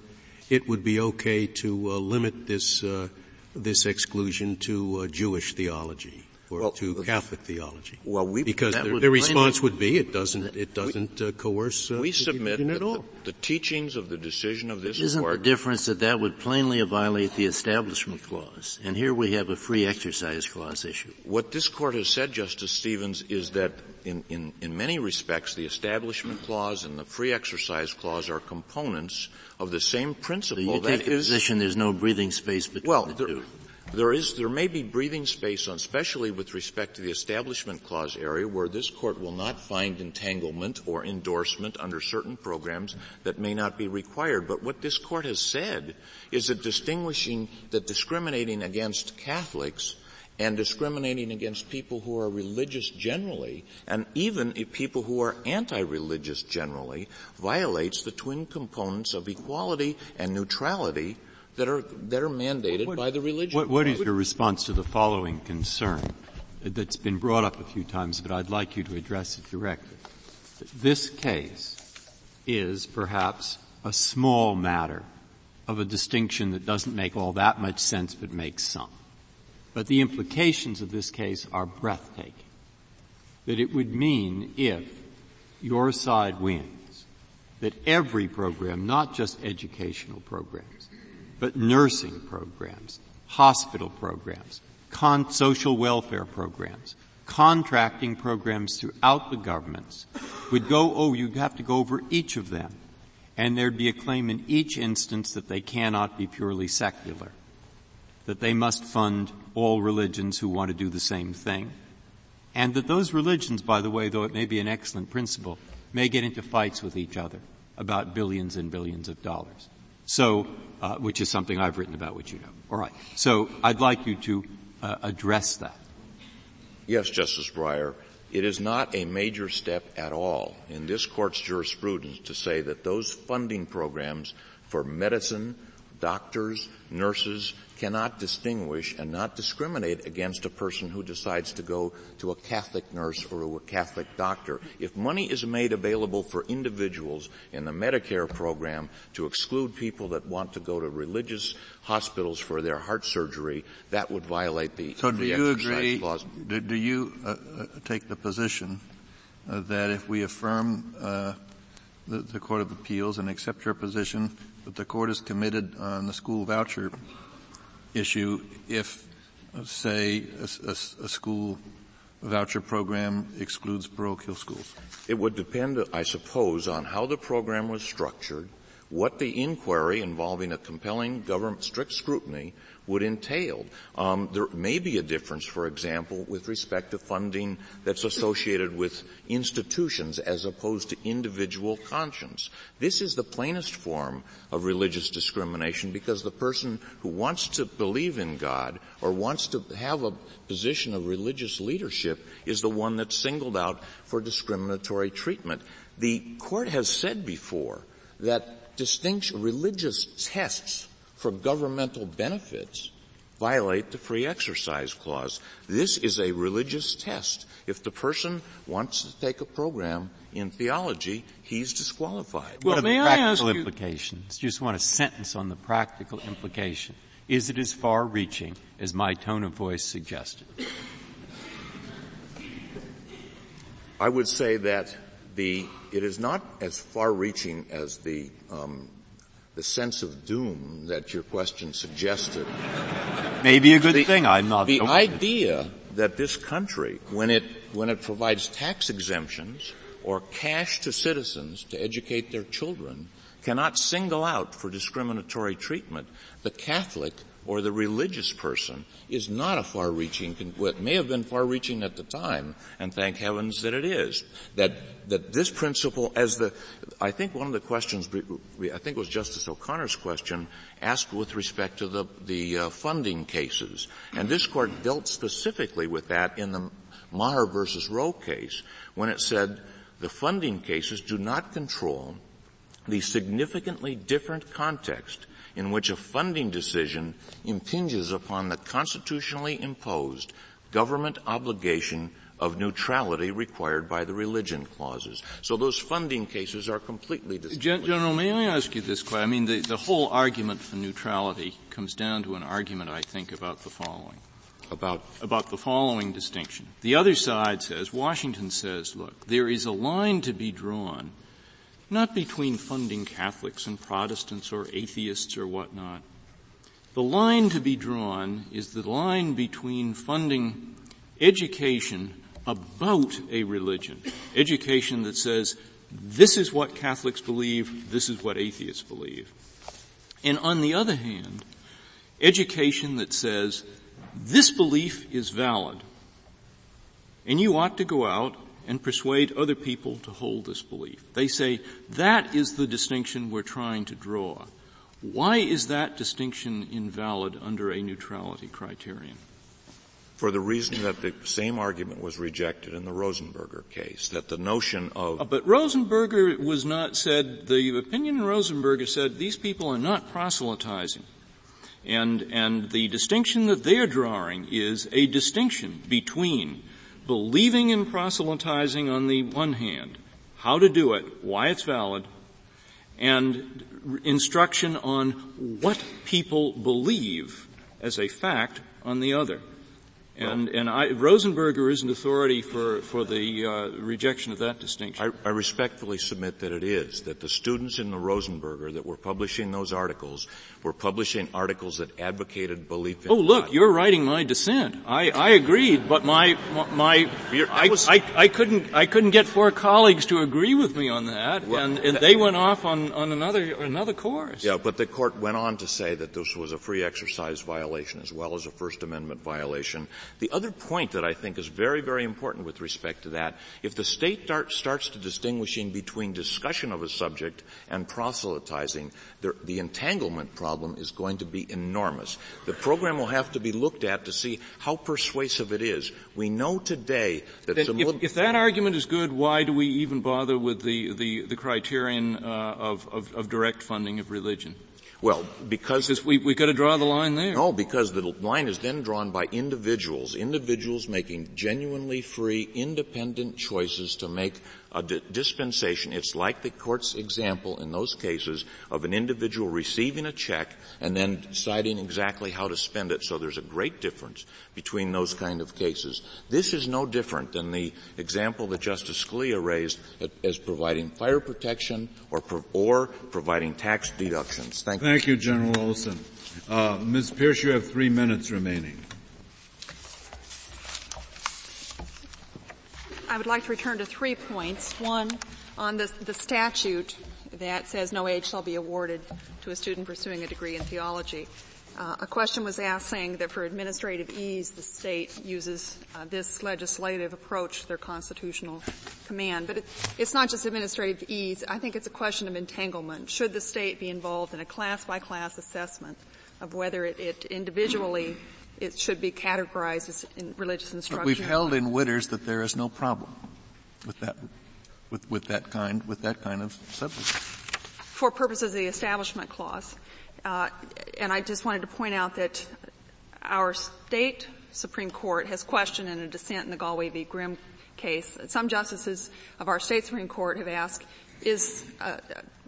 it would be okay to uh, limit this uh, this exclusion to uh, Jewish theology or well, to Catholic theology. Well, we because the, the response would be it doesn't it doesn't we, uh, coerce. Uh, we submit at all. The, the, teachings of the decision of this court. Isn't court. the difference that that would plainly violate the Establishment Clause, and here we have a free exercise clause issue. What this court has said, Justice Stevens, is that in, in, in many respects, the Establishment Clause and the Free Exercise Clause are components of the same principle. So you take the position there's no breathing space between well, the there, two. there is, there may be breathing space on, especially with respect to the Establishment Clause area where this court will not find entanglement or endorsement under certain programs that may not be required. But what this court has said is that distinguishing, that discriminating against Catholics and discriminating against people who are religious generally, and even people who are anti-religious generally, violates the twin components of equality and neutrality that are that are mandated what, by the religion. What, what is your response to the following concern that's been brought up a few times, but I'd like you to address it directly? This case is perhaps a small matter of a distinction that doesn't make all that much sense, but makes some. But the implications of this case are breathtaking. That it would mean if your side wins, that every program, not just educational programs, but nursing programs, hospital programs, con- social welfare programs, contracting programs throughout the governments would go, oh, you'd have to go over each of them. And there'd be a claim in each instance that they cannot be purely secular. That they must fund all religions who want to do the same thing. And that those religions, by the way, though it may be an excellent principle, may get into fights with each other about billions and billions of dollars. So, uh, which is something I've written about, which you know. All right. So I'd like you to uh, address that. Yes, Justice Breyer. It is not a major step at all in this court's jurisprudence to say that those funding programs for medicine, doctors, nurses, cannot distinguish and not discriminate against a person who decides to go to a Catholic nurse or a Catholic doctor. If money is made available for individuals in the Medicare program to exclude people that want to go to religious hospitals for their heart surgery, that would violate the So do you agree, clause. Do, do you uh, uh, take the position uh, that if we affirm uh, the, the Court of Appeals and accept your position that the court is committed on the school voucher issue if, say, a, a, a school voucher program excludes parochial schools? It would depend, I suppose, on how the program was structured, what the inquiry involving a compelling government strict scrutiny would entail. Um, there may be a difference, for example, with respect to funding that's associated with institutions as opposed to individual conscience. This is the plainest form of religious discrimination because the person who wants to believe in God or wants to have a position of religious leadership is the one that's singled out for discriminatory treatment. The court has said before that distinction, religious tests for governmental benefits violate the free exercise clause. This is a religious test. If the person wants to take a program in theology, he's disqualified. Well, what may I ask you, implications? Just want a sentence on the practical implication. Is it as far-reaching as my tone of voice suggested? I would say that the it is not as far-reaching as the um, the sense of doom that your question suggested. Maybe a good the, thing. I'm not. The idea that this country, when it when it provides tax exemptions or cash to citizens to educate their children, cannot single out for discriminatory treatment the Catholic or the religious person is not a far-reaching, what may have been far-reaching at the time, and thank heavens that it is. That, that this principle, as the, I think one of the questions, I think it was Justice O'Connor's question, asked with respect to the, the uh, funding cases. And this court dealt specifically with that in the Maher versus Roe case, when it said the funding cases do not control the significantly different context in which a funding decision impinges upon the constitutionally imposed government obligation of neutrality required by the religion clauses. So those funding cases are completely distinct. General, may I ask you this question? I mean, the, the whole argument for neutrality comes down to an argument, I think, about the following. About? About the following distinction. The other side says, Washington says, look, there is a line to be drawn not between funding Catholics and Protestants or atheists or whatnot. The line to be drawn is the line between funding education about a religion, education that says, this is what Catholics believe, this is what atheists believe. And on the other hand, education that says, this belief is valid, and you ought to go out and persuade other people to hold this belief. They say that is the distinction we're trying to draw. Why is that distinction invalid under a neutrality criterion? For the reason that the same argument was rejected in the Rosenberger case, that the notion of... Uh, but Rosenberger was not said, the opinion in Rosenberger said these people are not proselytizing. And, and the distinction that they're drawing is a distinction between believing in proselytizing on the one hand, how to do it, why it's valid, and instruction on what people believe as a fact on the other. And, and I, Rosenberger is an authority for, for the uh, rejection of that distinction. I, I, respectfully submit that it is, that the students in the Rosenberger that were publishing those articles were publishing articles that advocated belief in Oh, look, God. you're writing my dissent. I, I agreed, but my, my, I, was, I, I, couldn't, I couldn't get four colleagues to agree with me on that, well, and, and that, they went off on, on another, another course. Yeah, but the court went on to say that this was a free exercise violation as well as a First Amendment violation the other point that I think is very, very important with respect to that, if the state start, starts to distinguishing between discussion of a subject and proselytizing, the, the entanglement problem is going to be enormous. The program will have to be looked at to see how persuasive it is. We know today that if, if, that argument is good, why do we even bother with the, the, the criterion uh, of, of, of direct funding of religion? Well, because, because we we got to draw the line there. No, because the line is then drawn by individuals, individuals making genuinely free, independent choices to make a dispensation. It's like the court's example in those cases of an individual receiving a check and then deciding exactly how to spend it. So there's a great difference between those kind of cases. This is no different than the example that Justice Scalia raised as providing fire protection or, or providing tax deductions. Thank you. Thank you, General Olson. Uh, Ms. Pierce, you have three minutes remaining. I would like to return to three points. One, on the, the statute that says no aid shall be awarded to a student pursuing a degree in theology. Uh, a question was asked saying that for administrative ease, the state uses uh, this legislative approach to their constitutional command. But it, it's not just administrative ease. I think it's a question of entanglement. Should the state be involved in a class-by-class assessment of whether it, it individually it should be categorized as in religious instruction. But we've held in Witters that there is no problem with that, with, with that kind, with that kind of subject. For purposes of the Establishment Clause. Uh, and I just wanted to point out that our state Supreme Court has questioned in a dissent in the Gallwey v. Grimm case. Some justices of our state Supreme Court have asked, is uh,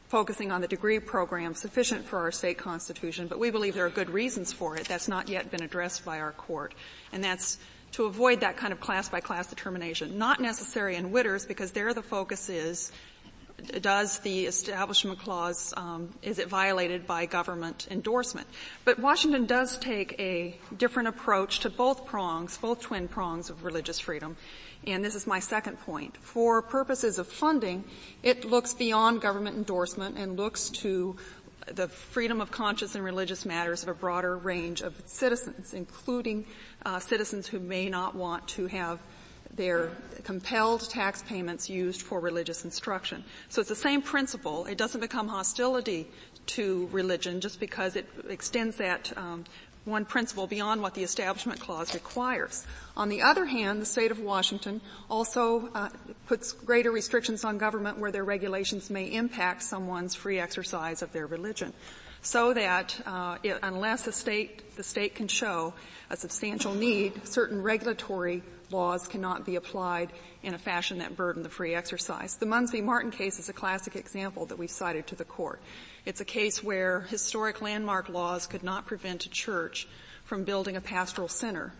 focusing on the degree program sufficient for our state constitution, but we believe there are good reasons for it. That's not yet been addressed by our court. And that's to avoid that kind of class by class determination. Not necessary in Witters because there the focus is does the Establishment Clause, um, is it violated by government endorsement? But Washington does take a different approach to both prongs, both twin prongs of religious freedom and this is my second point. For purposes of funding, it looks beyond government endorsement and looks to the freedom of conscience and religious matters of a broader range of citizens, including uh, citizens who may not want to have their compelled tax payments used for religious instruction. So it's the same principle. It doesn't become hostility to religion just because it extends that um, one principle beyond what the Establishment Clause requires. On the other hand, the state of Washington also uh, puts greater restrictions on government where their regulations may impact someone's free exercise of their religion. So that uh, it, unless the state the state can show a substantial need, certain regulatory laws cannot be applied in a fashion that burden the free exercise. The Munns v. Martin case is a classic example that we've cited to the court. It's a case where historic landmark laws could not prevent a church from building a pastoral center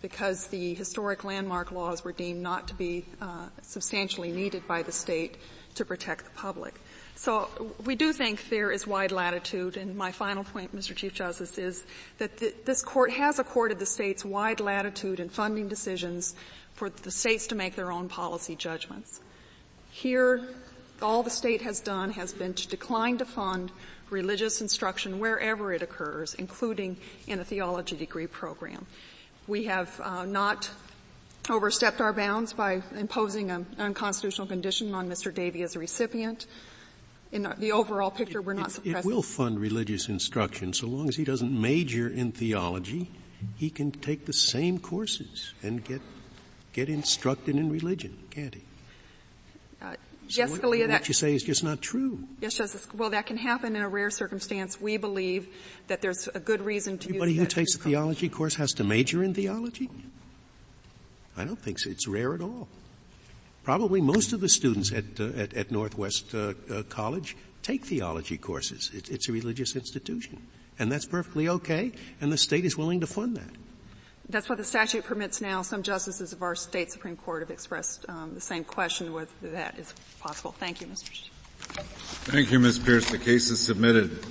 because the historic landmark laws were deemed not to be uh, substantially needed by the state to protect the public. So we do think there is wide latitude, and my final point, Mr. Chief Justice, is that th- this court has accorded the states wide latitude in funding decisions for the states to make their own policy judgments. Here, all the state has done has been to decline to fund religious instruction wherever it occurs, including in a theology degree program. we have uh, not overstepped our bounds by imposing an unconstitutional condition on Mr. Davey as a recipient. In the overall picture, we're not suppressing. It will fund religious instruction so long as he doesn't major in theology. He can take the same courses and get get instructed in religion, can't he? Uh, so yes, what, Scalia, what that you say is just not true. Yes, Justice. Well, that can happen in a rare circumstance. We believe that there's a good reason to Anybody who takes a theology course has to major in theology. I don't think so. It's rare at all. Probably most of the students at uh, at, at, Northwest uh, uh College take theology courses. It, it's a religious institution, and that's perfectly okay. And the state is willing to fund that. That's what the statute permits now. Some justices of our state Supreme Court have expressed um, the same question whether that is possible. Thank you, Mr. Chief. Thank you, Ms. Pierce. The case is submitted.